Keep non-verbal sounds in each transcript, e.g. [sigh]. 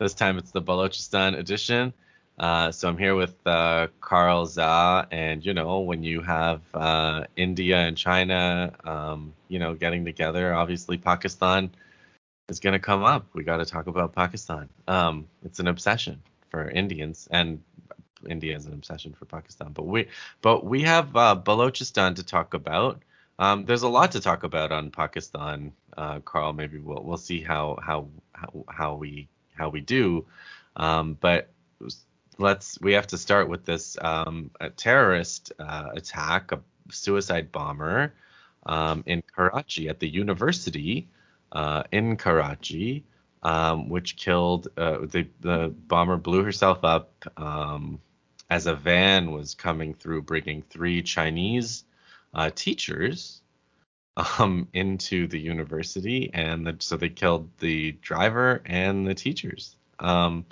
This time it's the Balochistan edition. Uh, so I'm here with uh, Carl Zha, and you know when you have uh, India and China, um, you know, getting together, obviously Pakistan is going to come up. We got to talk about Pakistan. Um, it's an obsession for Indians, and India is an obsession for Pakistan. But we, but we have uh, Balochistan to talk about. Um, there's a lot to talk about on Pakistan, uh, Carl. Maybe we'll we'll see how how how, how we how we do. Um, but let's we have to start with this um, terrorist uh, attack, a suicide bomber um, in Karachi at the university uh, in Karachi, um, which killed uh, the the bomber blew herself up um, as a van was coming through, bringing three Chinese uh, teachers um, into the university, and the, so they killed the driver and the teachers. Um,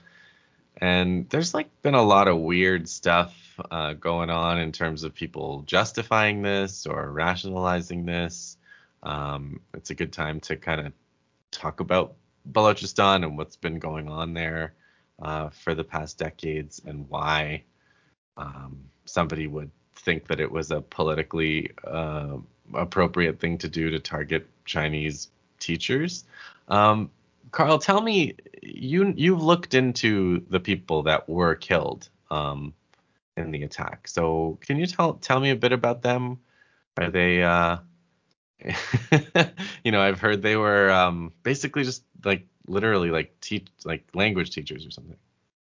and there's like been a lot of weird stuff uh, going on in terms of people justifying this or rationalizing this. Um, it's a good time to kind of talk about Balochistan and what's been going on there uh, for the past decades and why um, somebody would think that it was a politically uh, appropriate thing to do to target Chinese teachers. Um, Carl, tell me, you you've looked into the people that were killed um, in the attack. So can you tell tell me a bit about them? Are they, uh, [laughs] you know, I've heard they were um, basically just like literally like teach like language teachers or something.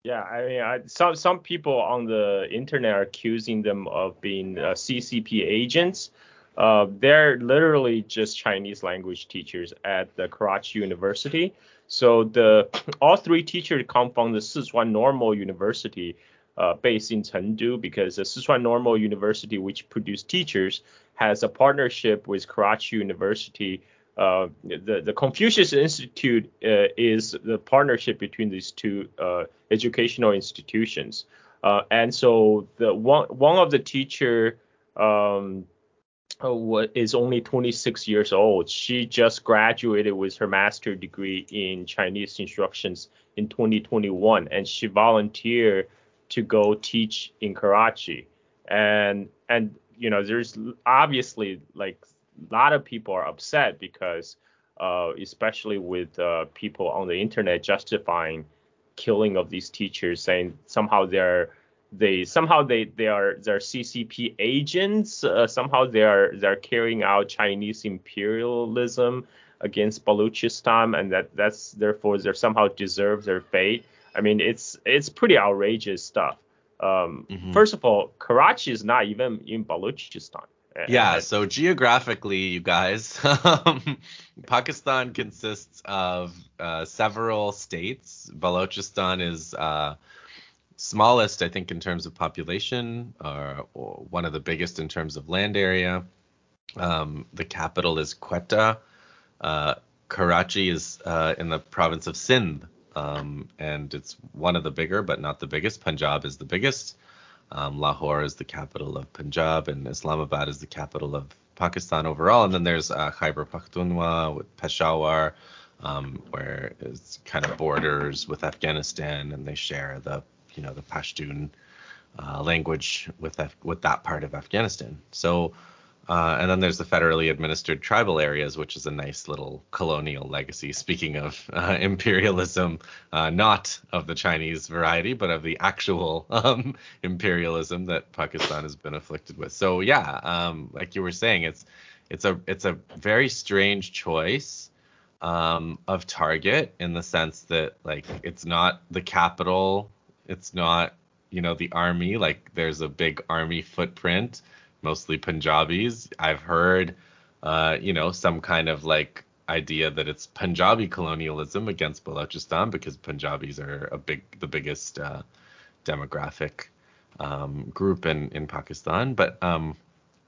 Yeah, I mean, I, some some people on the internet are accusing them of being uh, CCP agents. Uh, they're literally just Chinese language teachers at the Karachi University. So the [clears throat] all three teachers come from the Sichuan Normal University, uh, based in Chengdu, because the Sichuan Normal University, which produce teachers, has a partnership with Karachi University uh, the, the Confucius Institute uh, is the partnership between these two uh, educational institutions. And so the one one of the teacher um, is only 26 years old. She just graduated with her master degree in Chinese instructions in 2021, and she volunteered to go teach in Karachi. And and you know, there's obviously like a lot of people are upset because, uh, especially with uh, people on the internet justifying killing of these teachers, saying somehow they're they somehow they they are they're CCP agents. Uh, somehow they are they're carrying out Chinese imperialism against Balochistan, and that that's therefore they somehow deserve their fate. I mean, it's it's pretty outrageous stuff. Um, mm-hmm. First of all, Karachi is not even in Balochistan. Yeah, so geographically, you guys, [laughs] um, Pakistan consists of uh, several states. Balochistan is uh, smallest, I think, in terms of population, uh, or one of the biggest in terms of land area. Um, the capital is Quetta. Uh, Karachi is uh, in the province of Sindh, um, and it's one of the bigger, but not the biggest. Punjab is the biggest. Um, Lahore is the capital of Punjab, and Islamabad is the capital of Pakistan overall. And then there's uh, Khyber Pakhtunkhwa with Peshawar, um, where it's kind of borders with Afghanistan, and they share the you know the Pashtun uh, language with Af- with that part of Afghanistan. So uh, and then there's the federally administered tribal areas, which is a nice little colonial legacy. Speaking of [laughs] uh, imperialism, uh, not of the Chinese variety, but of the actual [laughs] um, imperialism that Pakistan has been afflicted with. So yeah, um, like you were saying, it's it's a it's a very strange choice um, of target in the sense that like it's not the capital, it's not you know the army. Like there's a big army footprint mostly Punjabis. I've heard, uh, you know, some kind of like idea that it's Punjabi colonialism against Balochistan because Punjabis are a big, the biggest uh, demographic um, group in in Pakistan. But um,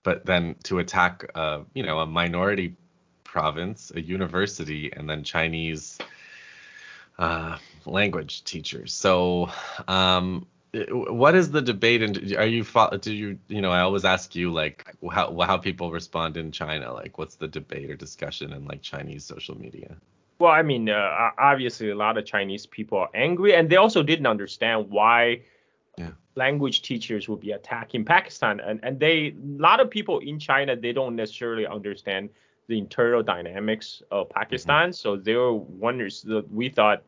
but then to attack, uh, you know, a minority province, a university, and then Chinese uh, language teachers. So um, what is the debate and are you do you you know i always ask you like how how people respond in china like what's the debate or discussion in like chinese social media Well, I mean, uh, obviously, a lot of Chinese people are angry, and they also didn't understand why Yeah. language teachers would be attacking Pakistan. And and they, a lot of people in China, they don't necessarily understand the internal dynamics of Pakistan. So they were wondering. So we thought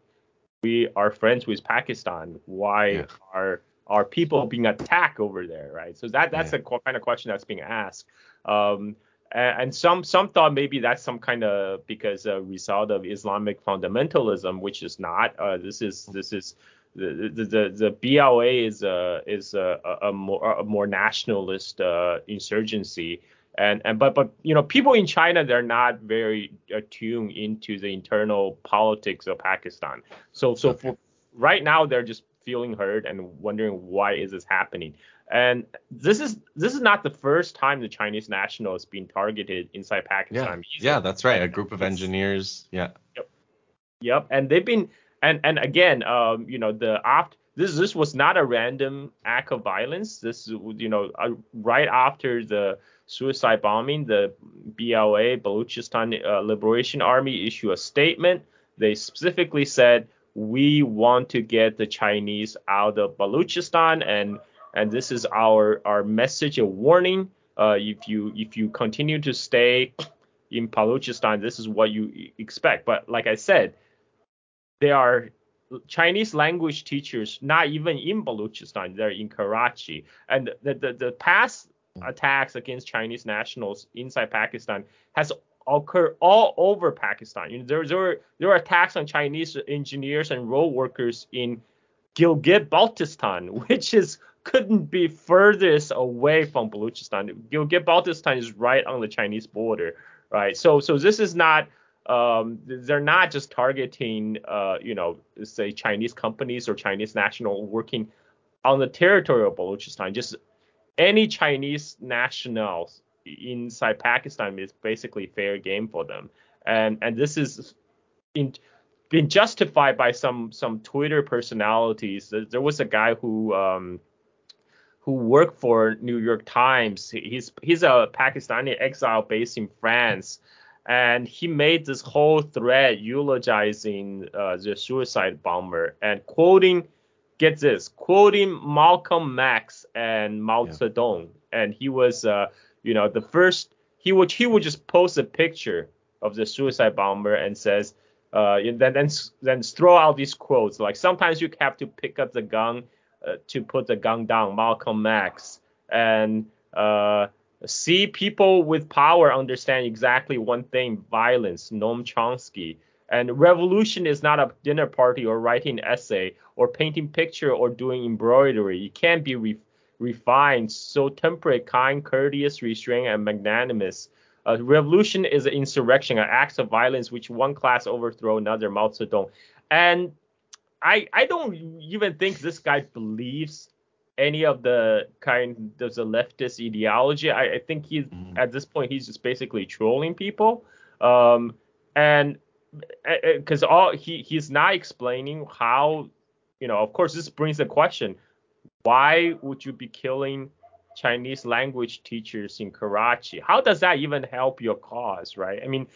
we are friends with Pakistan. Why Yeah. are are people being attacked over there, right? So that that's Yeah. the kind of question that's being asked. Um, and, and some some thought maybe that's some kind of because a result of Islamic fundamentalism, which is not. Uh, this is this is the the the, the BLA is a is a, a, a more a more nationalist uh, insurgency. And, and but but you know people in China they're not very attuned into the internal politics of Pakistan. So so Okay. for right now they're just feeling hurt and wondering why is this happening. And this is this is not the first time the Chinese national has been targeted inside Pakistan. yeah, yeah that's right. A group of engineers. Yeah, Yep, and they've been and and again, um, you know, the after this this was not a random act of violence. This you know, uh, right after the suicide bombing, the BLA Balochistan uh, Liberation Army issued a statement. They specifically said we want to get the Chinese out of Balochistan, and and this is our our message, a warning. Uh, if you if you continue to stay in Balochistan, this is what you expect. But like I said, there are Chinese language teachers not even in Balochistan, they're in Karachi. And the, the, the past attacks against Chinese nationals inside Pakistan has occurred all over Pakistan. You know, there, there, were, there were attacks on Chinese engineers and road workers in Gilgit Baltistan, [laughs] which is couldn't be furthest away from Balochistan. Gilgit Baltistan is right on the Chinese border, right? So so this is not um, they're not just targeting uh, you know say Chinese companies or Chinese national working on the territory of Balochistan. Just any Chinese nationals inside Pakistan is basically fair game for them, and and this is in been justified by some some Twitter personalities. There, was a guy who um, who worked for New York Times. He's he's a Pakistani exile based in France, and he made this whole thread eulogizing uh, the suicide bomber and quoting, get this, quoting Malcolm X and Mao Yeah. Zedong. And he was, uh, you know, the first. He would he would just post a picture of the suicide bomber and says, uh, and then then then throw out these quotes like sometimes you have to pick up the gun uh, to put the gun down, Malcolm X and uh, see people with power understand exactly one thing: violence. Noam Chomsky. And revolution is not a dinner party or writing essay or painting picture or doing embroidery. It can't be re- refined, so temperate, kind, courteous, restrained, and magnanimous. Revolution is an insurrection, an act of violence which one class overthrow another. Mao Zedong. And I I don't even think this guy believes any of the kind of the leftist ideology. I, I think he's Mhm. at this point he's just basically trolling people. Um, and because all he he's not explaining how you know of course this brings the question why would you be killing Chinese language teachers in Karachi? How does that even help your cause, right? I mean,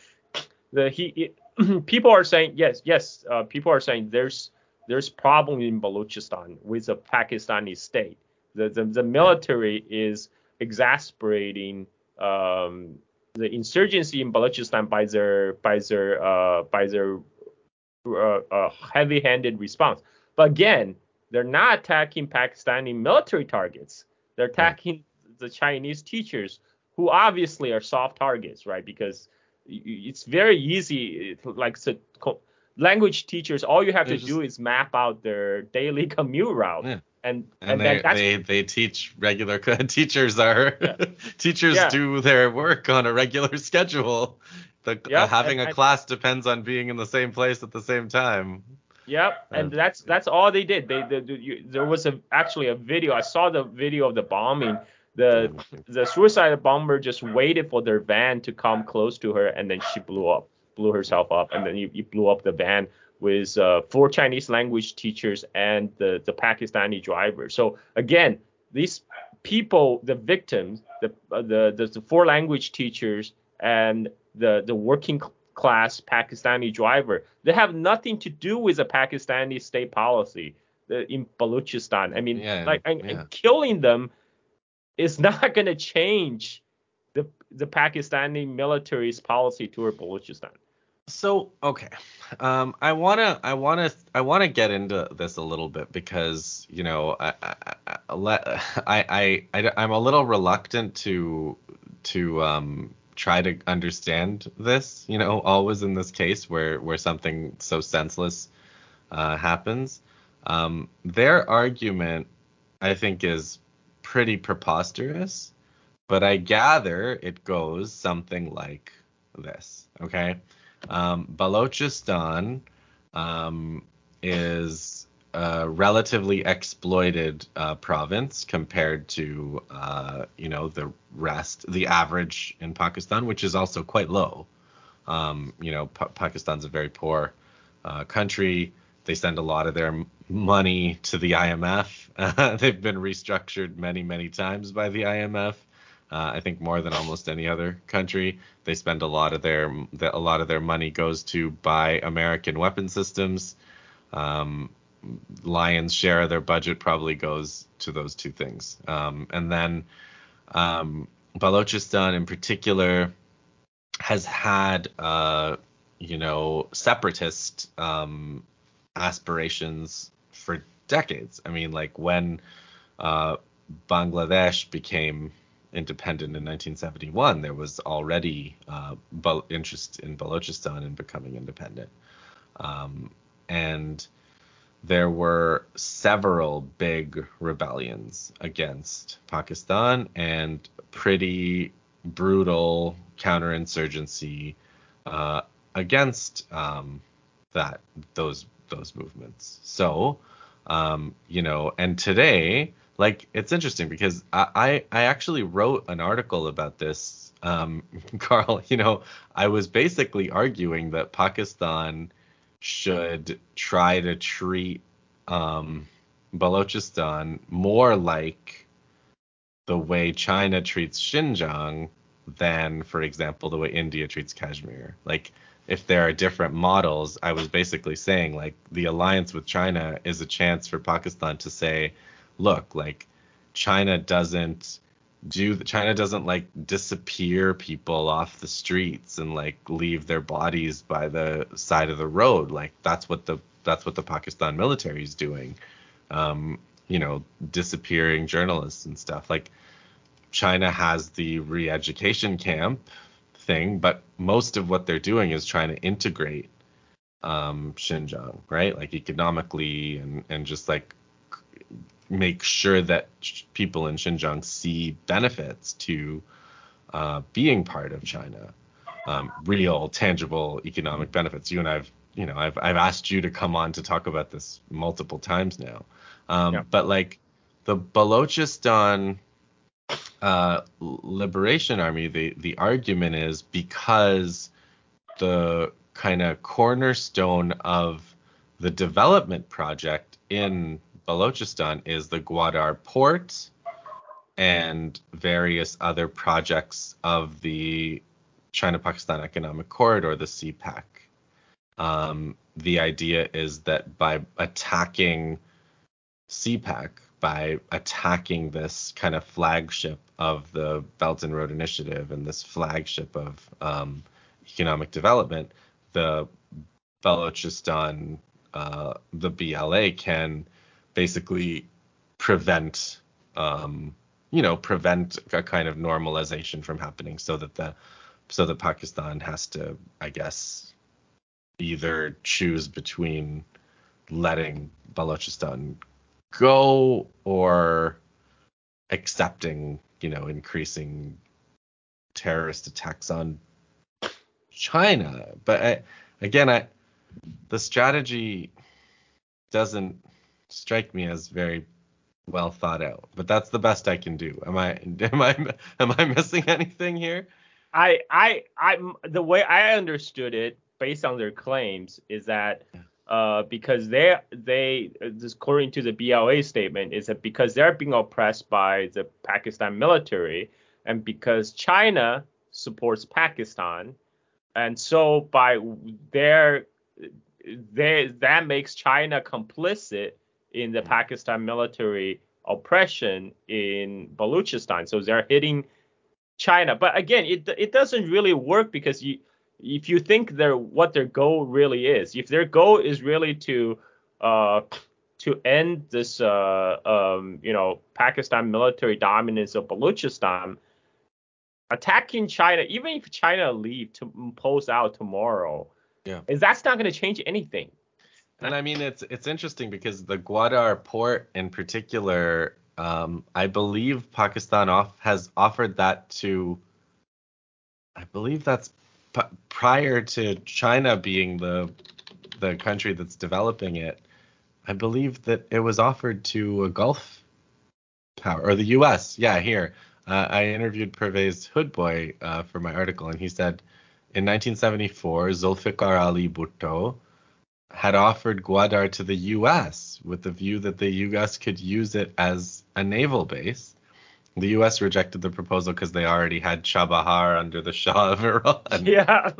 the he it, [clears throat] people are saying yes, yes. Uh, people are saying there's there's problem in Balochistan with the Pakistani state. The the, the military is exasperating um, the insurgency in Balochistan by their by their uh, by their uh, uh, heavy-handed response. But again, they're not attacking Pakistani military targets. They're attacking the Chinese teachers, who obviously are soft targets, right? Because it's very easy, like so, language teachers. All you have They're to do is map out their daily [laughs] commute route, Yeah. and and, and, they, that's they they teach regular [laughs] teachers are Yeah. [laughs] teachers Yeah. do their work on a regular schedule. The, Yeah, uh, having and- a and- class depends on being in the same place at the same time. Yep, and Uh, that's that's all they did. They, they, they you, there was a actually a video. I saw the video of the bombing. The the suicide bomber just waited for their van to come close to her, and then she blew up, blew herself up, and then he, he blew up the van with uh, four Chinese language teachers and the the Pakistani driver. So again, these people, the victims, the uh, the, the the four language teachers and the the working class Pakistani driver. They have nothing to do with the Pakistani state policy in Balochistan. I mean, yeah, like and, yeah. and killing them is [laughs] not going to change the the Pakistani military's policy toward Balochistan. So okay, um, I wanna I wanna I wanna get into this a little bit because you know I I I, I, I I'm a little reluctant to to um try to understand this you know always in this case where where something so senseless uh, happens. Um, their argument I think is pretty preposterous, but I gather it goes something like this. Okay. Um, Balochistan um, is a relatively exploited uh, province compared to uh, you know the rest, the average in Pakistan, which is also quite low. Um, you know, pa- Pakistan's a very poor uh, country. They send a lot of their money to the IMF. [laughs] they've been restructured many, many times by the IMF. Uh, I think more than almost any other country. They spend a lot of their a lot of their money goes to buy American weapon systems. Um, lion's share of their budget probably goes to those two things. Um, and then um, Balochistan in particular has had uh, you know separatist um, aspirations for decades. I mean, like when uh, Bangladesh became independent in 1971, there was already uh, interest in Balochistan in becoming independent. Um, and there were several big rebellions against Pakistan and pretty brutal counterinsurgency uh, against um, that those those movements. So, um, you know, and today like it's interesting because I, I, I actually wrote an article about this, um, [laughs] Carl. You know, I was basically arguing that Pakistan should try to treat um, Balochistan more like the way China treats Xinjiang than, for example, the way India treats Kashmir. Like, if there are different models, I was basically saying like the alliance with China is a chance for Pakistan to say, look, like China doesn't do China doesn't like disappear people off the streets and like leave their bodies by the side of the road. Like that's what the that's what the Pakistan military is doing. Um, you know, disappearing journalists and stuff. Like China has the re-education camp thing, but most of what they're doing is trying to integrate um, Xinjiang, right? Like economically and and just like make sure that people in Xinjiang see benefits to uh, being part of China, um, real tangible economic benefits. You and I've you know I've I've asked you to come on to talk about this multiple times now, um, yeah. but like the Balochistan uh, Liberation Army, the the argument is because the kind of cornerstone of the development project in Balochistan is the Gwadar port and various other projects of the China-Pakistan Economic Corridor, the CPEC. Um, the idea is that by attacking CPEC, by attacking this kind of flagship of the Belt and Road Initiative and this flagship of um, economic development, the Balochistan, uh, the BLA can basically prevent um, you know prevent a kind of normalization from happening so that the so that Pakistan has to I guess either choose between letting Balochistan go or accepting you know increasing terrorist attacks on China. But I, again I the strategy doesn't strike me as very well thought out. But that's the best I can do. Am I [laughs] am I am I missing anything here? I I I the way I understood it based on their claims is that uh, because they they according to the BLA statement is that because they're being oppressed by the Pakistan military and because China supports Pakistan, and so by their they that makes China complicit in the Pakistan military oppression in Balochistan. So they're hitting China. But again, it it doesn't really work because you if you think their what their goal really is, if their goal is really to uh, to end this uh, um, you know Pakistan military dominance of Balochistan, attacking China, even if China leave to pulls out tomorrow, Yeah. is that's not going to change anything. And I mean, it's it's interesting because the Gwadar port in particular, um, I believe Pakistan off has offered that to. I believe that's p- prior to China being the the country that's developing it. I believe that it was offered to a Gulf power or the U.S. Yeah, here. Uh, I interviewed Pervez Hoodbhoy uh, for my article, and he said in 1974, Zulfikar Ali Bhutto had offered Gwadar to the U.S. with the view that the U.S. could use it as a naval base. The U.S. rejected the proposal because they already had Chabahar under the [laughs] Shah of Iran. Yeah.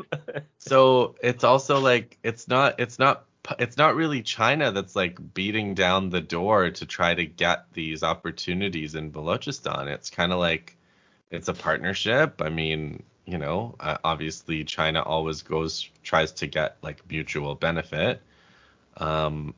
So it's also like it's not it's not it's not really China that's like beating down the door to try to get these opportunities in Balochistan. It's kind of like it's a partnership. I mean, you know, uh, obviously China always goes tries to get like mutual benefit. Um,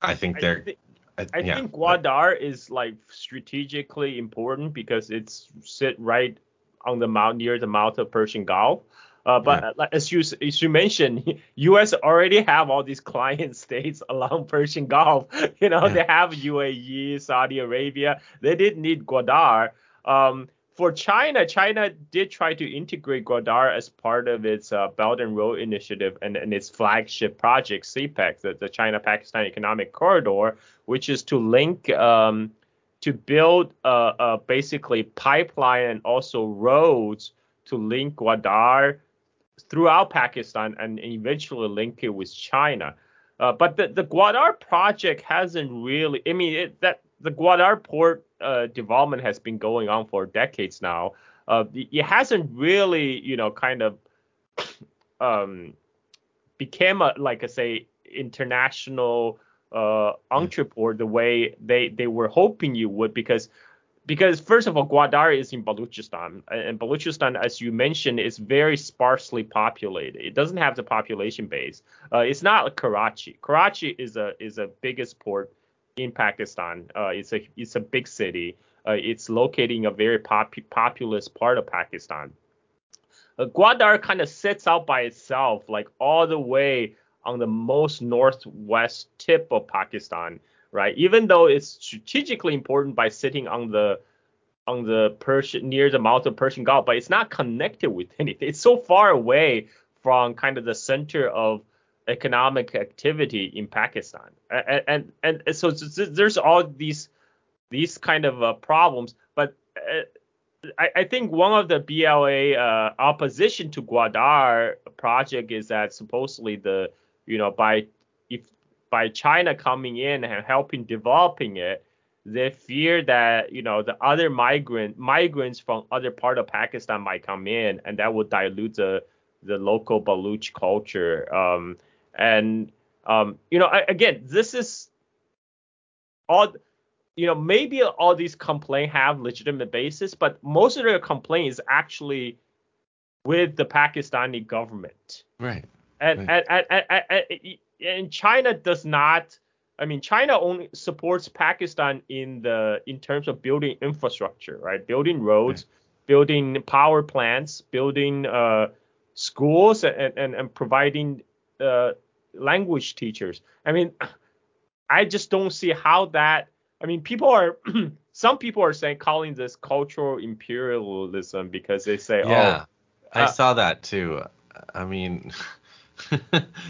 I think I, they're thi- I, I yeah, think Gwadar is like strategically important because it's sit right on the mouth near the mouth of Persian Gulf. Uh, but Yeah. uh, as you as you mentioned, [laughs] U.S. already have all these client [laughs] states along Persian Gulf. [laughs] You know, Yeah. they have UAE, Saudi Arabia. They didn't need Gwadar. Um, for China, China did try to integrate Gwadar as part of its uh, Belt and Road Initiative and, and its flagship project, CPEC, the, the China-Pakistan Economic Corridor, which is to link, um, to build uh, uh, basically pipeline and also roads to link Gwadar throughout Pakistan and eventually link it with China. Uh, but the, the project hasn't really, I mean, it, that the Gwadar port uh, development has been going on for decades now. Uh, it hasn't really, you know, kind of um, became a like I say international uh, the way they they were hoping you would because because first of all Gwadar is in Balochistan and Balochistan as you mentioned is very sparsely populated. It doesn't have the population base. Uh, it's not like Karachi. Karachi is a is a biggest port in Pakistan. Uh, it's a it's a big city. Uh, it's located in a very pop- populous part of Pakistan. Uh, Gwadar kind of sits out by itself, like all the way on the most northwest tip of Pakistan, right? Even though it's strategically important by sitting on the on the Persian near the mouth of Persian Gulf, but it's not connected with [laughs] anything. It's so far away from kind of the center of economic activity in Pakistan, and and, and so there's all these these kind of uh, problems. But uh, I, I think one of the BLA uh, opposition to Gwadar project is that supposedly the you know by if by China coming in and helping developing it, they fear that you know the other migrant migrants from other part of Pakistan might come in and that would dilute the the local Baluch culture. Um, and um, you know I, again this is all you know maybe all these complaints have legitimate basis, but most of their complaint is actually with the Pakistani government right. and Right. and, and, and, and China does not. I mean, China only supports Pakistan in the in terms of building infrastructure, right? Building roads, building power plants, building uh, schools, and, and and providing uh, language teachers. I mean, [sighs] I just don't see how that. I mean, people are [clears throat] some people are saying calling this cultural imperialism because they say, Yeah, I uh, saw that too. I mean, [laughs]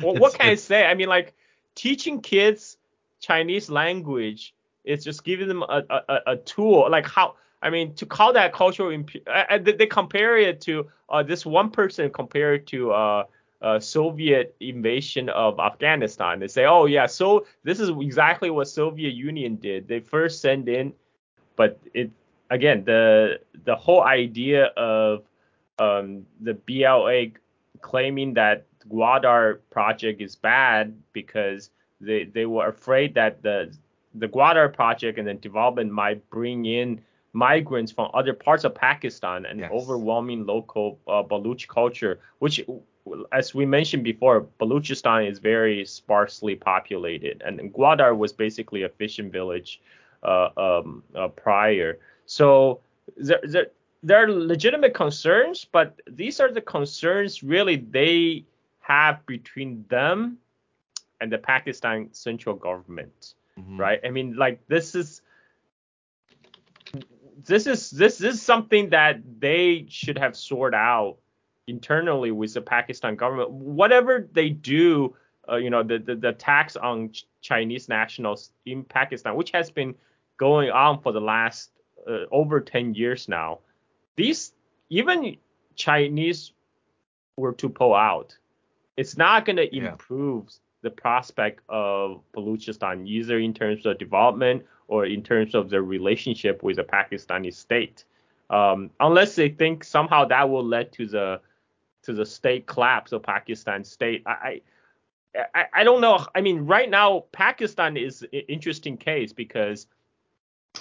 Well, what can I say? I mean, like teaching kids Chinese language is just giving them a, a, a- tool. Like how? I mean, to call that cultural, imp- uh, they, they compare it to uh, this one person compared to uh, uh, Soviet invasion of Afghanistan. They say, oh yeah, so this is exactly what Soviet Union did. They first send in, but it again the the whole idea of um, the BLA claiming that Gwadar project is bad because they, they were afraid that the the Gwadar project and the development might bring in migrants from other parts of Pakistan and yes. overwhelming local uh, Baluch culture, which, as we mentioned before, Baluchistan is very sparsely populated, and Gwadar was basically a fishing village uh, um, uh, prior. So there, there, there are legitimate concerns, but these are the concerns really they have between them and the Pakistan central government, mm-hmm. right? I mean, like this is this is this is something that they should have sorted out internally with the Pakistan government. Whatever they do, uh, you know, the, the, the tax on Ch- Chinese nationals in Pakistan, which has been going on for the last uh, over 10 years now. These even Chinese were to pull out, it's not going to yeah. improve the prospect of Baluchistan either in terms of development or in terms of their relationship with the Pakistani state, um, unless they think somehow that will lead to the to the state collapse of Pakistan state. I, I I don't know. I mean, right now Pakistan is an interesting case because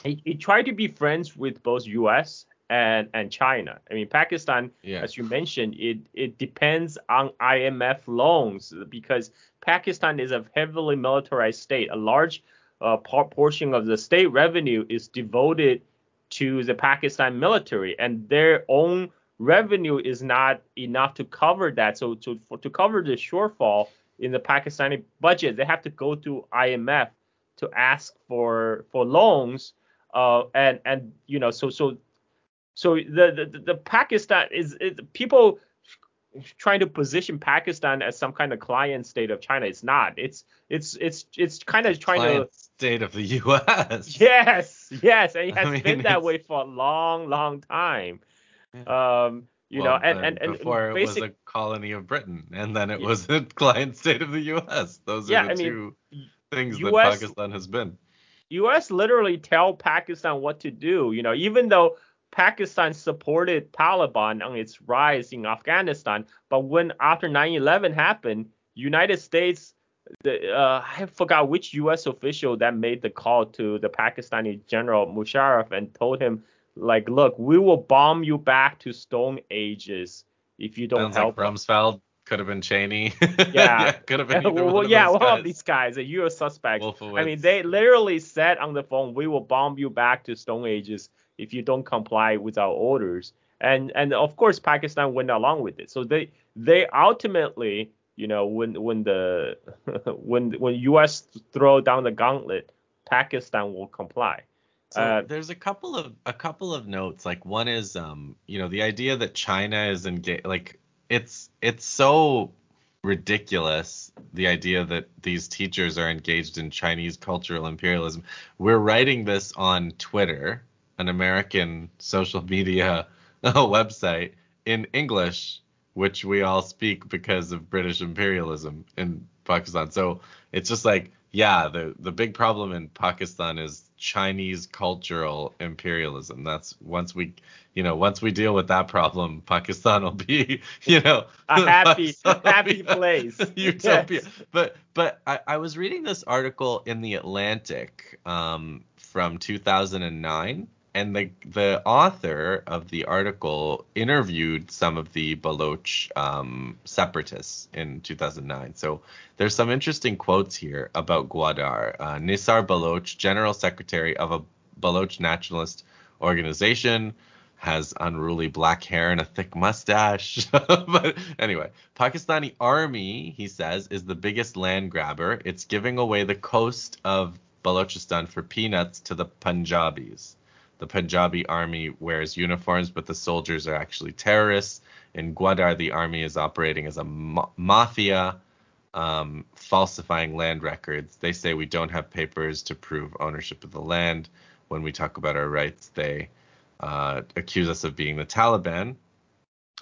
it, he tried to be friends with both U.S. and and China. I mean, Pakistan, yeah. as you mentioned, it it depends on IMF loans because Pakistan is a heavily militarized state. A large uh, portion of the state revenue is devoted to the Pakistan military, and their own revenue is not enough to cover that. So to for, to cover the shortfall in the Pakistani budget, they have to go to IMF to ask for for loans uh, and and you know, so so so the the, the Pakistan is, is people trying to position Pakistan as some kind of client state of China. It's not. It's it's it's it's kind of trying client to state of the U.S. Yes, yes, and it [laughs] has I mean, been that way for a long, long time. Um, you well, know, and, and, and before basic, it was a colony of Britain, and then it yeah. was a [laughs] client state of the U.S. Those are yeah, the I two mean, things US, that Pakistan has been. U.S. literally tell Pakistan what to do. You know, even though Pakistan supported Taliban on its rise in Afghanistan, but when after 9/11 happened, United States, the, uh, I forgot which U.S. official that made the call to the Pakistani General Musharraf and told him, like, look, we will bomb you back to Stone Ages if you don't Sounds help. Like Rumsfeld could have been Cheney. [laughs] Yeah, [laughs] yeah could have been. well, one yeah, one of these guys. You're a suspect. I mean, they literally said on the phone, "We will bomb you back to Stone Ages if you don't comply with our orders." And and of course, Pakistan went along with it. So they they ultimately, you know, when when the [laughs] when when U.S. throw down the gauntlet, Pakistan will comply. So uh, there's a couple of a couple of notes. Like one is, um, you know, the idea that China is engaged, like it's it's so ridiculous the idea that these teachers are engaged in Chinese cultural imperialism. We're writing this on Twitter, an American social media [laughs] website in English, which we all speak because of British imperialism in Pakistan. So it's just like, yeah, the the big problem in Pakistan is Chinese cultural imperialism. That's once we, you know, once we deal with that problem, [laughs] Pakistan will be, you know, a happy, [laughs] happy place, [laughs] utopia. Yes. But but I, I was reading this article in the Atlantic um, from 2009 and the the author of the article interviewed some of the Baloch um, separatists in 2009. So there's some interesting quotes here about Gwadar. Uh, Nisar Baloch, general secretary of a Baloch nationalist organization, has unruly black hair and a thick mustache. [laughs] but anyway, Pakistani army, he says, is the biggest land grabber. It's giving away the coast of Balochistan for peanuts to the Punjabis. The Punjabi army wears uniforms, but the soldiers are actually terrorists. In Gwadar, the army is operating as a ma- mafia, um, falsifying land records. They say we don't have papers to prove ownership of the land. When we talk about our rights, they uh, accuse us of being the Taliban.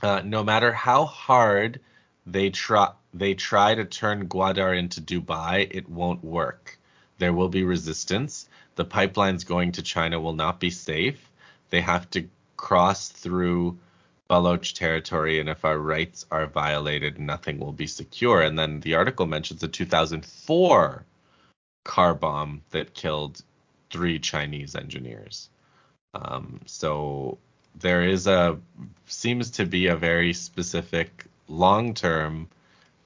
Uh, no matter how hard they try, they try to turn Gwadar into Dubai, it won't work. There will be resistance the pipelines going to China will not be safe. They have to cross through Baloch territory, and if our rights are violated, nothing will be secure. And then the article mentions a 2004 car bomb that killed three Chinese engineers. Um, so there is a seems to be a very specific long-term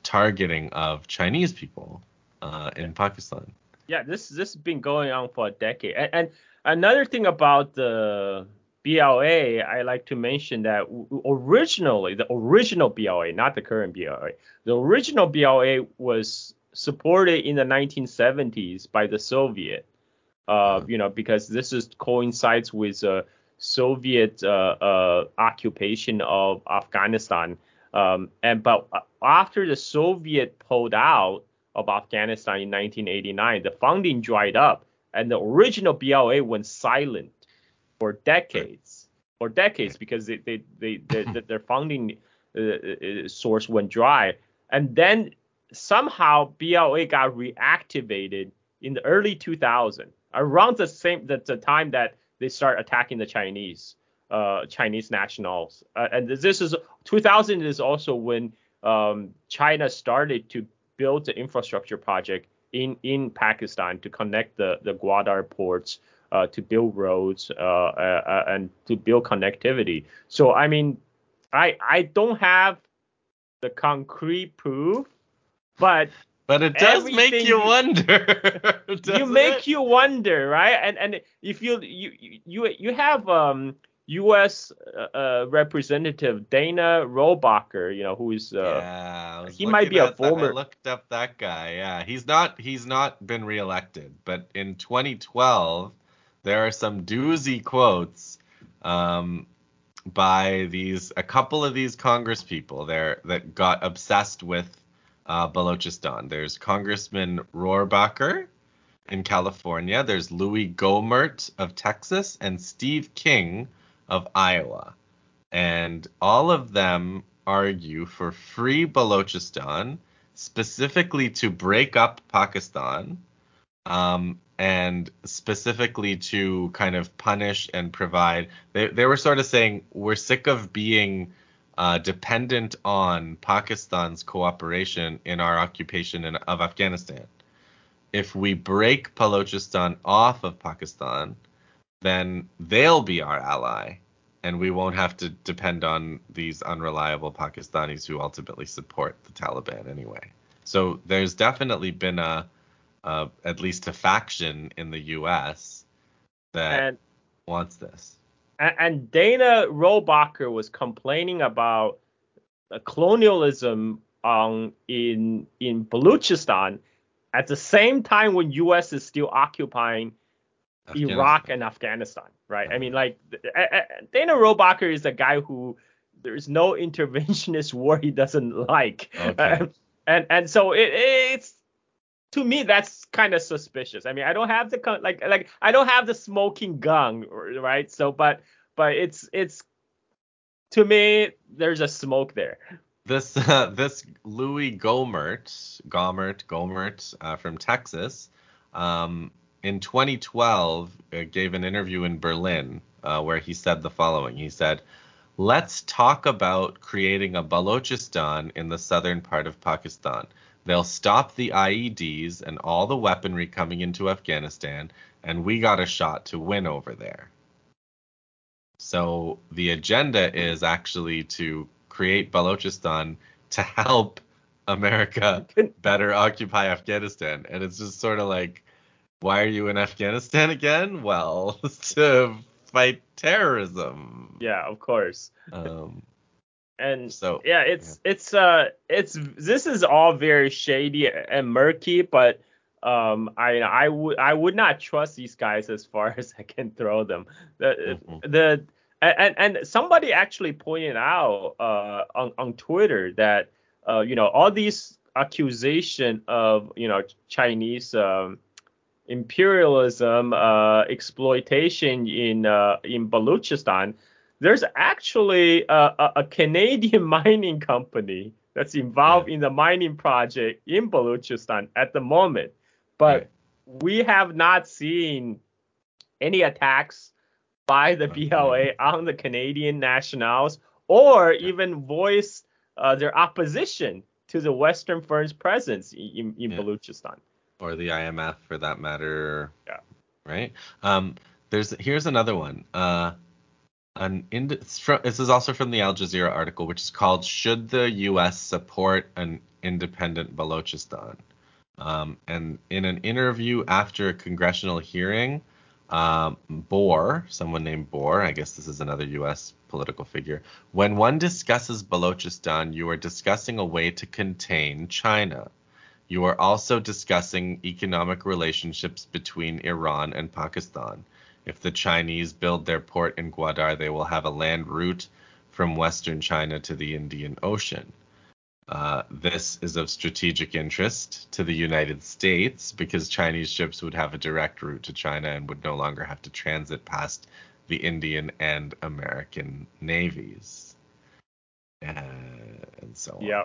targeting of Chinese people uh, in Pakistan. Yeah, this this has been going on for a decade. And, and another thing about the BLA, I like to mention that originally the original BLA, not the current BLA, the original BLA was supported in the 1970s by the Soviet. Uh, you know, because this is coincides with uh, Soviet uh, uh, occupation of Afghanistan. Um, and but after the Soviet pulled out of Afghanistan in 1989, the funding dried up, and the original BLA went silent for decades, for decades, because they, they, they, they their funding uh, uh, source went dry, and then somehow BLA got reactivated in the early 2000s, around the same the, the time that they start attacking the Chinese uh, Chinese nationals. Uh, and this is 2000 is also when um, China started to build the infrastructure project in in Pakistan to connect the the Gwadar ports. Uh, to build roads uh, uh, uh, and to build connectivity. So I mean, I I don't have the concrete proof, but but it does make you wonder. [laughs] you make it? you wonder, right? And and if you you you you have um U.S. Uh, uh, representative Dana Rohrabacher, you know, who is uh, yeah, he might be a former. I looked up that guy. Yeah, he's not he's not been reelected, but in 2012 there are some doozy quotes um, by these a couple of these Congress people there that got obsessed with uh, Balochistan. There's Congressman Rohrabacher in California. There's Louis Gohmert of Texas and Steve King of Iowa. And all of them argue for free Balochistan, specifically to break up Pakistan, um, and specifically to kind of punish and provide. They, they were sort of saying, we're sick of being uh, dependent on Pakistan's cooperation in our occupation in, of Afghanistan. If we break Balochistan off of Pakistan, then they'll be our ally, and we won't have to depend on these unreliable Pakistanis who ultimately support the Taliban anyway. So there's definitely been a, a at least a faction in the U.S. that and, wants this and Dana Rohrabacher was complaining about colonialism um, in in Baluchistan at the same time when U.S. is still occupying Iraq and Afghanistan, right? I mean, like Dana Rohrabacher is a guy who there's no [laughs] interventionist war he doesn't like, okay. and and so it, it's to me that's kind of suspicious. I mean, I don't have the like like I don't have the smoking gun, right? So, but but it's it's to me there's a smoke there. This uh, [laughs] this Louis Gohmert Gohmert Gohmert uh, from Texas, um, in 2012 uh, gave an interview in Berlin uh, where he said the following. He said. Let's talk about creating a Balochistan in the southern part of Pakistan. They'll stop the IEDs and all the weaponry coming into Afghanistan, and we got a shot to win over there. So the agenda is actually to create Balochistan to [laughs] help America better occupy Afghanistan. And it's just sort of like, why are you in Afghanistan again? Well, [laughs] to fight terrorism. Yeah, of course. Um, and so yeah it's yeah. it's uh it's this is all very shady and murky but um i i would i would not trust these guys as far [laughs] as i can throw them the mm-hmm. the and and somebody actually pointed out uh on on twitter that uh you know all these accusation of you know chinese um imperialism uh exploitation in uh in baluchistan there's actually a, a, Canadian [laughs] mining company that's involved yeah. in the mining project in Balochistan at the moment, but we have not seen any attacks by the BLA on the Canadian nationals or even voice uh, their opposition to the Western firm's presence in, in Yeah. Balochistan. Or the IMF for that matter. Yeah. Right. Um, there's here's another one. Uh, an ind- this is also from the Al Jazeera article, which is called "Should the U.S. Support an Independent Balochistan?" Um, and in an interview after a congressional hearing, um, Bohr, someone named Bohr, I guess this is another U.S. political figure, when one discusses Balochistan, you are discussing a way to contain China. You are also discussing economic relationships between Iran and Pakistan. If the Chinese build their port in Gwadar, they will have a land route from western China to the Indian Ocean. Uh, this is of strategic interest to the United States because Chinese ships would have a direct route to China and would no longer have to transit past the Indian and American navies. Uh, and so on. Yeah.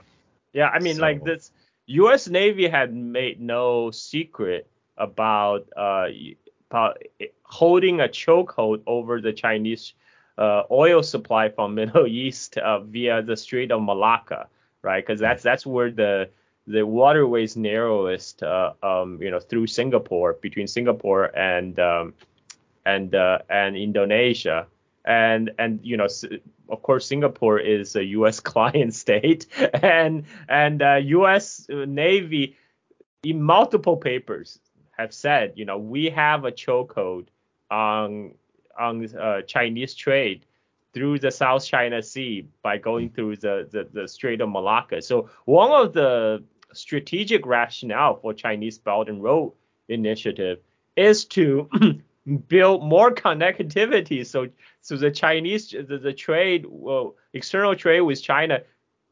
Yeah, I mean, like this, U.S. Navy had made no secret about uh about holding a chokehold over the Chinese uh, oil supply from [laughs] Middle East uh, via the Strait of Malacca, right? Because that's that's where the the waterways narrowest, uh, um, you know, through Singapore, between Singapore and um, and uh, and Indonesia, and and you know, of course, Singapore is a U.S. [laughs] client state, and and uh, U.S. Navy in multiple papers have said, you know, we have a chokehold on on uh, Chinese trade through the South China Sea by going through the, the, the Strait of Malacca. So one of the strategic rationale for Chinese Belt and Road Initiative is to [clears throat] build more connectivity so so the Chinese the, the trade well external trade with China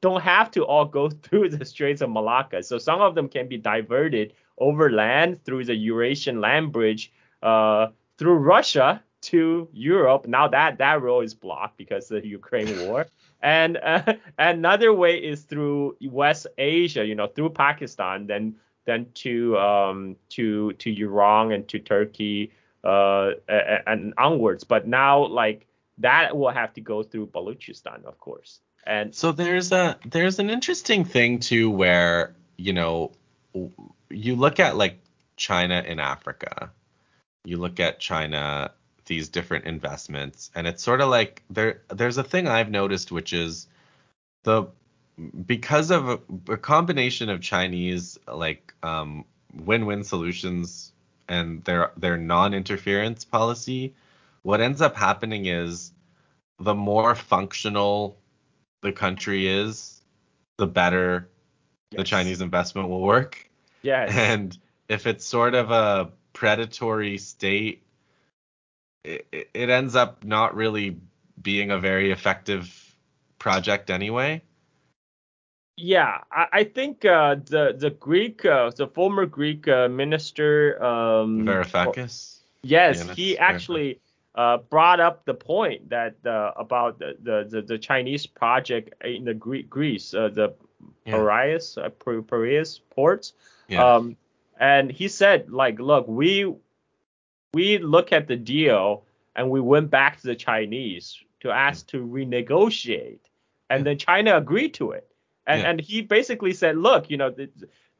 don't have to all go [laughs] through the Straits of Malacca. So some of them can be diverted overland through the Eurasian land bridge uh, through Russia to Europe. Now that that road is blocked because of the Ukraine [laughs] war. And uh, [laughs] another way is through West Asia, you know, through Pakistan, then then to um, to to Iran and to Turkey uh, and onwards. But now like that will have to go through Balochistan, of course. And So there's a there's an interesting thing too where you know you look at like China in Africa, you look at China these different investments, and it's sort of like there there's a thing I've noticed which is the because of a, a combination of Chinese like um, win-win solutions and their their non-interference policy, what ends up happening is the more functional the country is, the better the Chinese investment will work. yes, [laughs] And if it's sort of a predatory state, it it ends up not really being a very effective project anyway. Yeah, I, I think uh, the the Greek, uh, the former Greek uh, minister, um, Varoufakis. yes, Yanis he actually uh, brought up the point that uh, about the, the, the, the Chinese project in the Gre- Greece, uh, the Yeah. Piraeus, uh, Piraeus ports, Yeah. um, and he said like, look, we we look at the deal and we went back to the Chinese to ask to renegotiate, and Yeah. then China agreed to it. And Yeah. and he basically said, look, you know, the,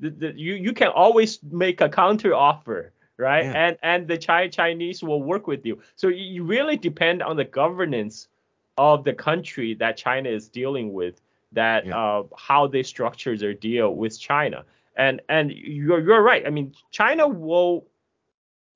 the, the, you you can always make a counter offer, right? Yeah. And and the Chi- Chinese will work with you. So you really depend on the governance of the country that China is dealing with, that Yeah. uh, how they structure their deal with China. And and you're you're right. I mean, China will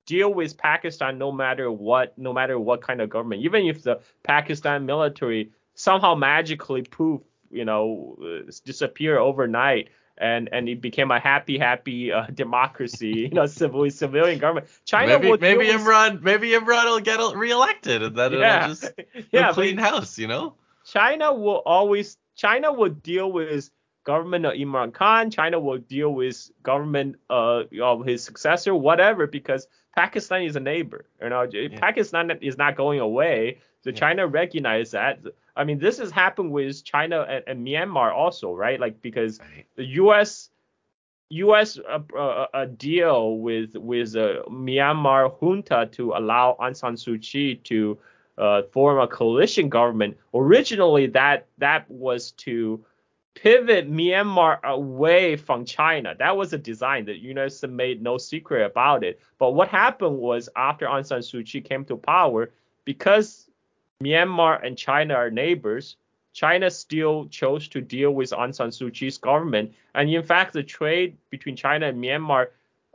deal with Pakistan no matter what, no matter what kind of government. Even if the Pakistan military somehow magically poof, you know, uh, disappear overnight. And, and it became a happy, happy uh, [laughs] democracy, you know, civil civilian government. China maybe will maybe with- Imran maybe Imran will get reelected and then yeah, it'll just [laughs] yeah, a clean house, you know? China will always China will deal with government of Imran Khan. China will deal with government uh, of his successor, whatever, because Pakistan is a neighbor. You know, Pakistan is not going away. So Yeah. China recognize that. I mean, this has happened with China and, and Myanmar also, right? Like because Right. the U.S. U.S. Uh, uh, uh, deal with with uh, Myanmar junta to allow Aung San Suu Kyi to uh, form a coalition government. Originally, that that was to pivot Myanmar away from China. That was a design. That States made no secret about it. But what happened was after Aung San Suu Kyi came to power, because Myanmar and China are neighbors, China still chose to deal with Aung San Suu Kyi's government. And in fact, the trade between China and Myanmar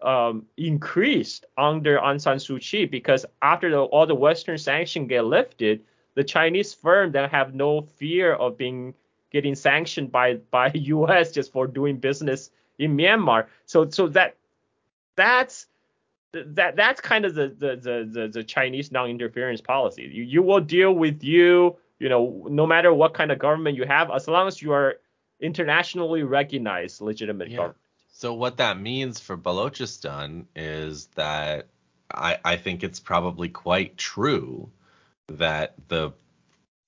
um, increased under Aung San Suu Kyi because after the, all the Western sanctions get lifted, the Chinese firm that have no fear of being getting sanctioned by by [laughs] U.S. just for doing business in Myanmar. So so that that's that that's kind of the the the the, the Chinese non-interference policy. You you will deal with you, you know, no matter what kind of government you have, as long as you are internationally recognized legitimate yeah. government. So what that means for Balochistan is that I, I think it's probably quite true that the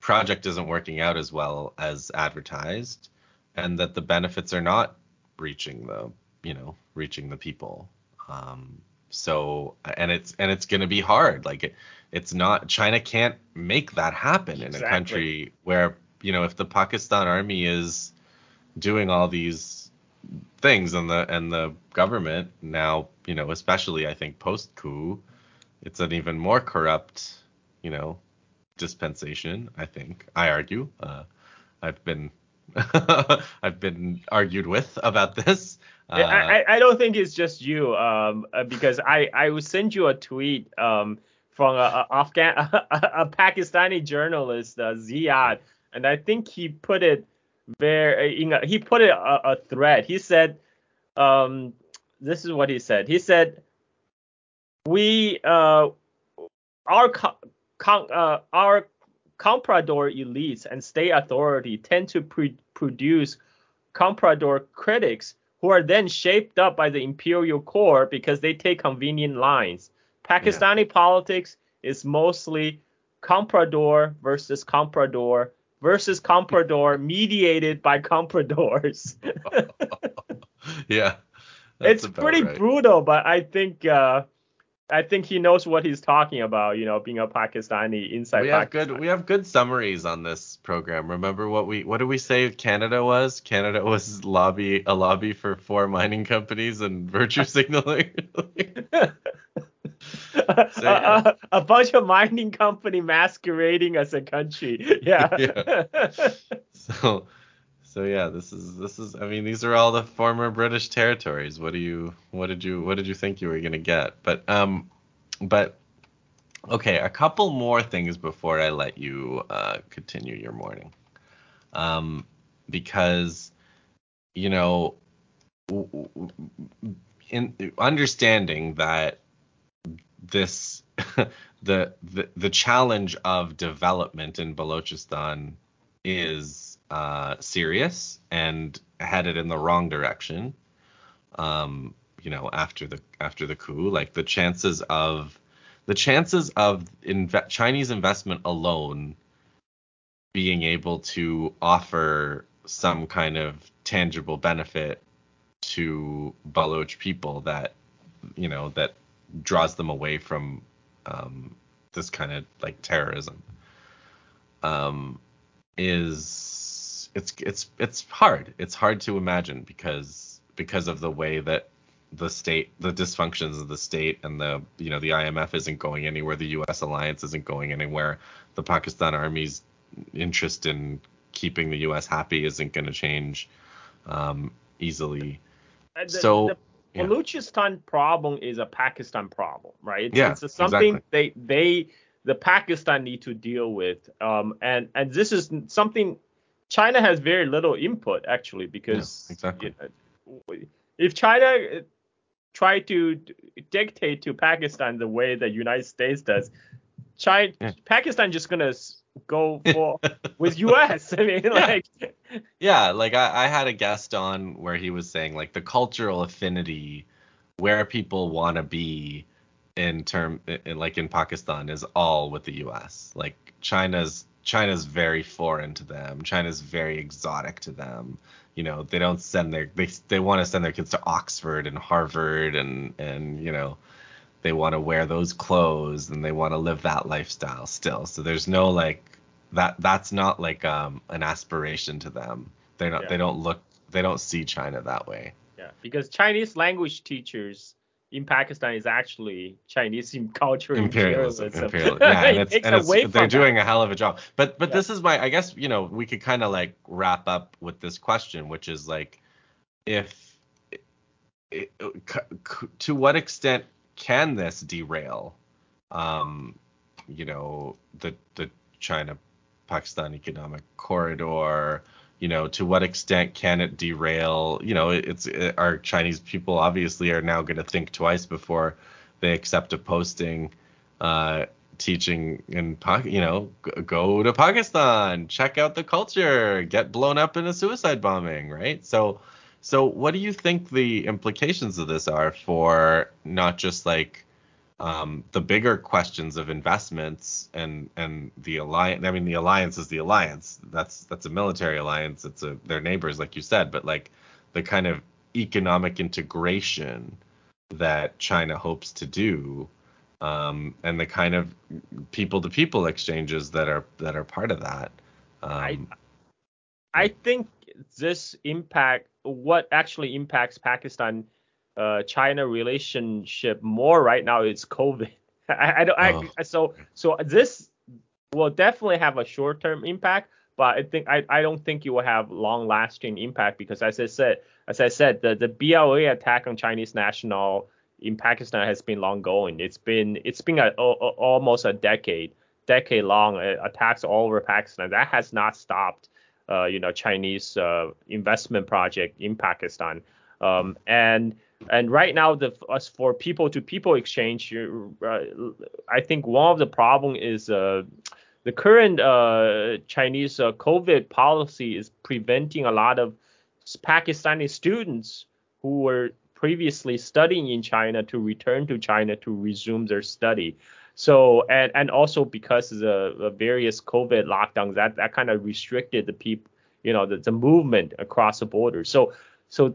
project isn't working out as well as advertised and that the benefits are not reaching the you know reaching the people um, so and it's and it's going to be hard like it, it's not china can't make that happen exactly. in a country where you know if the pakistan army is doing all these things and the and the government now you know especially i think post coup it's an even more corrupt you know dispensation i think i argue uh, i've been [laughs] i've been argued with about this uh, I, I don't think it's just you um uh, because i i will send you a tweet um from a, a afghan a, [laughs] a pakistani journalist uh, ziad and i think he put it very in a, he put it a, a thread. He said, um, this is what he said. He said, we uh, our con, uh, our comprador elites and state authority tend to pre- produce comprador critics who are then shaped up by the imperial core because they take convenient lines. Pakistani yeah. politics is mostly comprador versus comprador versus comprador [laughs] mediated by compradors. [laughs] yeah. [laughs] It's pretty right. brutal, but I think uh, I think he knows what he's talking about, you know, being a Pakistani inside Pakistan. we have good we have good summaries on this program. Remember what we what did we say Canada was? Canada was lobby a lobby for four mining companies and virtue [laughs] signaling. [laughs] so, yeah. a, a, bunch of mining company masquerading as a country. [laughs] Yeah. yeah. So so yeah, this is this is I mean these are all the former British territories. What do you what did you what did you think you were to get? But um but okay, a couple more things before I let you uh continue your morning. Um because you know in understanding that this [laughs] the, the the challenge of development in Balochistan is uh, serious and headed in the wrong direction. Um, you know, after the after the coup, like the chances of the chances of inve- Chinese investment alone being able to offer some kind of tangible benefit to Baloch people that you know that draws them away from um, this kind of like terrorism um, is it's it's it's hard. It's hard to imagine because because of the way that the state, the dysfunctions of the state, and the you know the IMF isn't going anywhere. The U.S. alliance isn't going anywhere. The Pakistan army's interest in keeping the U.S. happy isn't going to change um, easily. The, so the yeah. Balochistan problem is a Pakistan problem, right? It's, yeah, it's something exactly. they they the Pakistan need to deal with. Um, and and this is something China has very little input actually because yeah, exactly. You know, if China uh, try to dictate to Pakistan the way the United States does, China yeah. Pakistan just gonna go [laughs] for with US. I mean, like yeah, like I, I had a guest on where he was saying like the cultural affinity where people want to be in term in, like in Pakistan is all with the US. Like China's China's very foreign to them. China's very exotic to them. You know, they don't send their they they want to send their kids to Oxford and Harvard and and you know they want to wear those clothes and they want to live that lifestyle still. So there's no like that that's not like um an aspiration to them. They're not yeah. they don't look they don't see China that way. Yeah, because Chinese language teachers in Pakistan is actually Chinese [laughs] culture imperialism. imperialism. Yeah, and [laughs] it's, and it's, they're doing a hell of a job. But but yeah. this is my I guess you know we could kind of like wrap up with this question, which is like if it, to what extent can this derail um you know the the China Pakistan economic corridor you know to what extent can it derail you know it's it, our chinese people obviously are now going to think twice before they accept a posting uh, teaching in you know go to pakistan check out the culture get blown up in a suicide bombing right? So so what do you think the implications of this are for not just like um, the bigger questions of investments and and the alliance. I mean, the alliance is the alliance. That's that's a military alliance. It's a their neighbors, like you said. But like the kind of economic integration that China hopes to do, um, and the kind of people-to-people exchanges that are that are part of that. Um, I I think this impact what actually impacts Pakistan uh, China relationship more right now is COVID. [laughs] I, I don't. Oh. I, so so this will definitely have a short term impact, but I think I, I don't think it will have long lasting impact because as I said as I said the the BLA attack on Chinese national in Pakistan has been long going. It's been it's been a, a, almost a decade decade long uh, attacks all over Pakistan. That has not stopped. Uh, you know Chinese uh, investment project in Pakistan. Um, and and right now, the as for people to people exchange, uh, I think one of the problem is uh, the current uh, Chinese uh, COVID policy is preventing a lot of Pakistani students who were previously studying in China to return to China to resume their study. So and and also because of the, the various COVID lockdowns, that that kind of restricted the people, you know, the, the movement across the border. So so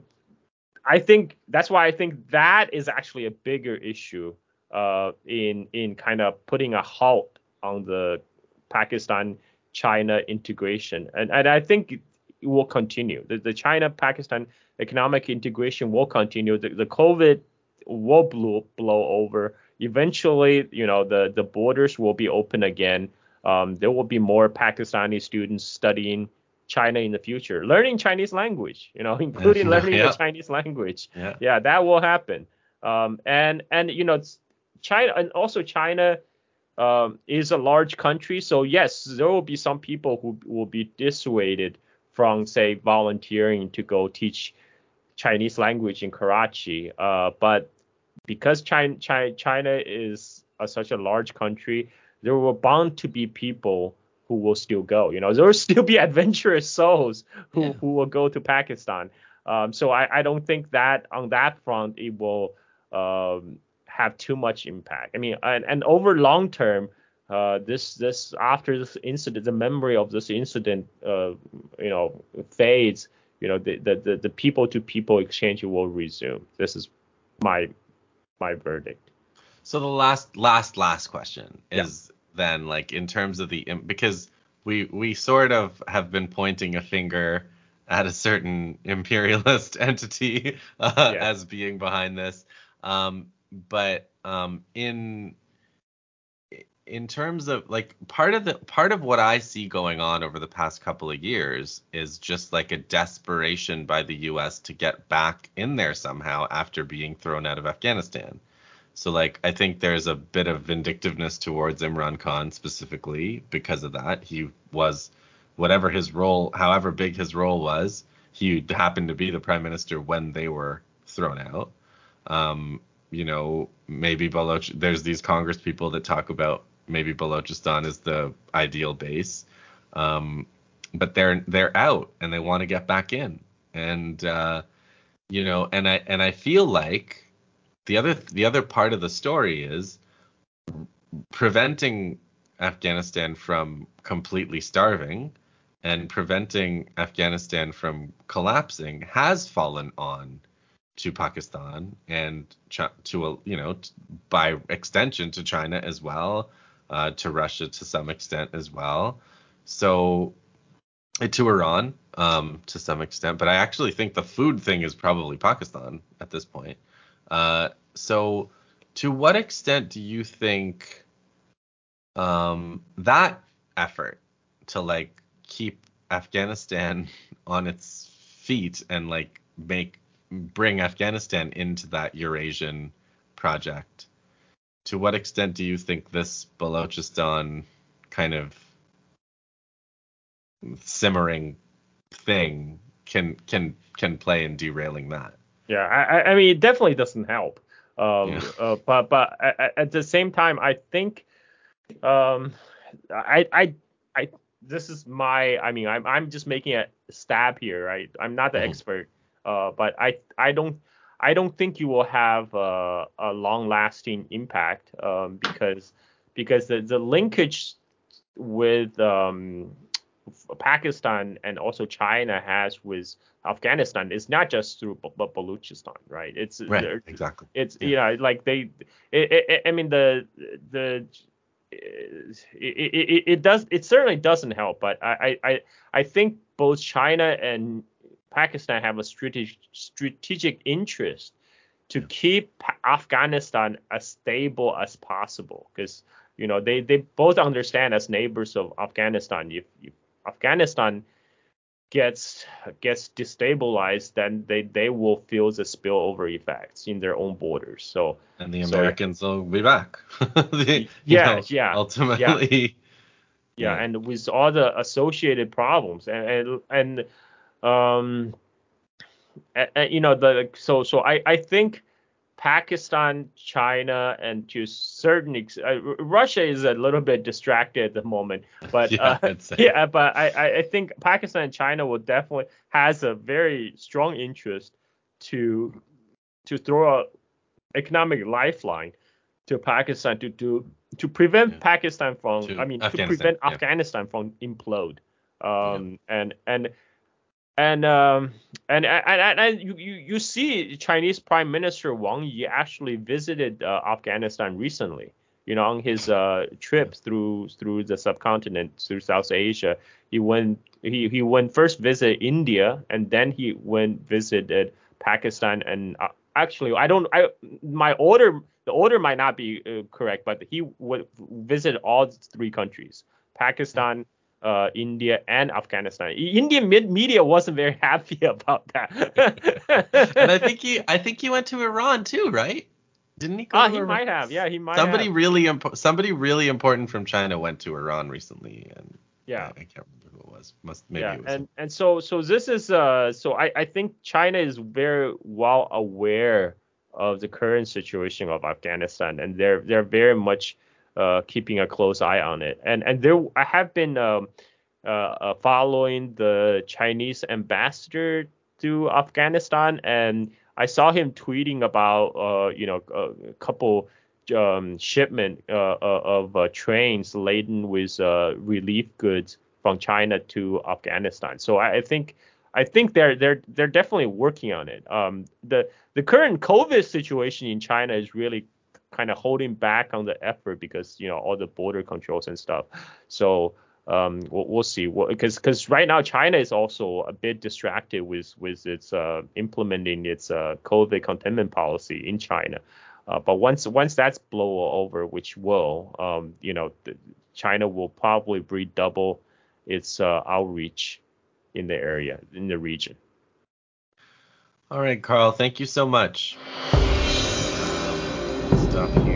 I think that's why I think that is actually a bigger issue uh, in in kind of putting a halt on the Pakistan China integration, and and I think it will continue. The, the China Pakistan economic integration will continue. The, the COVID will blow blow over. Eventually, you know, the the borders will be open again. Um, there will be more Pakistani students studying China in the future, learning Chinese language, you know, [laughs] including learning yeah. the Chinese language. Yeah. yeah, that will happen. Um, and and you know, China and also China um, is a large country, so yes, there will be some people who will be dissuaded from say volunteering to go teach Chinese language in Karachi. Uh, but because China, China, China is a, such a large country, there were bound to be people who will still go. You know, [laughs] there will still be adventurous souls who, yeah. who will go to Pakistan. Um, so I, I don't think that on that front it will um, have too much impact. I mean, and, and over long term, uh, this this after this incident, the memory of this incident, uh, you know, fades. You know, the the the people to people exchange will resume. This is my my verdict. So the last last last question is then like in terms of the because we we sort of have been pointing a finger at a certain imperialist [laughs] entity uh, yeah. as being behind this um, but um, in in terms of like part of the part of what I see going on over the past couple of years is just like a desperation by the US to get back in there somehow after being thrown out of Afghanistan. So like I think there's a bit of vindictiveness towards Imran Khan specifically because of that. He was whatever his role, however big his role was, he happened to be the prime minister when they were thrown out. Um, you know, maybe Baloch there's these Congress people that talk about maybe Balochistan is the ideal base. Um, but they're they're out and they want to get back in. And uh, you know, and I and I feel like the other the other part of the story is preventing Afghanistan from completely starving and preventing Afghanistan from collapsing has fallen on to Pakistan and to a you know by extension to China as well, uh, to Russia to some extent as well. So to Iran um, to some extent, but I actually think the food thing is probably Pakistan at this point. Uh, so to what extent do you think um, that effort to like keep Afghanistan [laughs] on its feet and like make bring Afghanistan into that Eurasian project. To what extent do you think this Balochistan kind of simmering thing can can can play in derailing that? Yeah, I, I mean, it definitely doesn't help. Um, yeah. uh, but but at, at, the same time, I think, um, I I I this is my I mean I'm I'm just making a stab here, right? I'm not the mm-hmm. expert, uh, but I I don't I don't think you will have a, a long lasting impact um, because because the, the linkage with um, Pakistan and also China has with Afghanistan is not just through B- B- Balochistan, right? It's right, exactly. It's yeah. you know like they, it, it, I mean the the it, it, it, does it certainly doesn't help, but I, I I think both China and Pakistan have a strategic strategic interest to keep Afghanistan as stable as possible because you know they they both understand as neighbors of Afghanistan if, if Afghanistan gets gets destabilized, then they they will feel the spillover effects in their own borders. So and the Americans so, will be back. [laughs] the, yeah, know, yeah. Ultimately. Yeah. yeah. and with all the associated problems and and, and um and, and, you know the so so I I think Pakistan, China, and to certain ex- uh, Russia is a little bit distracted at the moment, but [laughs] yeah, uh, [laughs] yeah but I, I think Pakistan and China will definitely has a very strong interest to to throw a economic lifeline to Pakistan to to to prevent yeah. Pakistan from to I mean to prevent yeah. Afghanistan from implode. Um and and and um, and and, and, you, you you see Chinese Prime Minister Wang Yi actually visited uh, Afghanistan recently. You know, on his uh, trip through through the subcontinent, through South Asia, he went he he went first visit India, and then he went visited Pakistan and uh, actually I don't I my order the order might not be uh, correct, but he would visit all three countries: Pakistan, uh, India and Afghanistan. Indian media wasn't very [laughs] happy about that. and I think [laughs] he, I think he went to Iran too, right? Didn't he? Go ah, he Iran? might have. Yeah, he might. Somebody have. really impo- somebody really important from China went to Iran recently, and yeah, I, I can't remember who it was. Must maybe yeah, it was. and and so so this is uh so I I think China is very well aware of the current situation of Afghanistan, and they're they're very much uh, keeping a close eye on it. And and there I have been um, uh, uh, following the Chinese ambassador to Afghanistan, and I saw him tweeting about uh, you know a couple um, shipment uh, uh, of trains laden with relief goods from China to Afghanistan. So I, I think. I think they're they're they're definitely working on it. Um, the the current COVID situation in China is really kind of holding back on the effort because you know all the border controls and stuff. So um, we'll, we'll see because because right now China is also a bit distracted with with its uh, implementing its uh, COVID containment policy in China. Uh, but once once that's blow over, which will, um, you know, China will probably redouble its uh, outreach in the area in the region. All right, Carl. Thank you so much stuff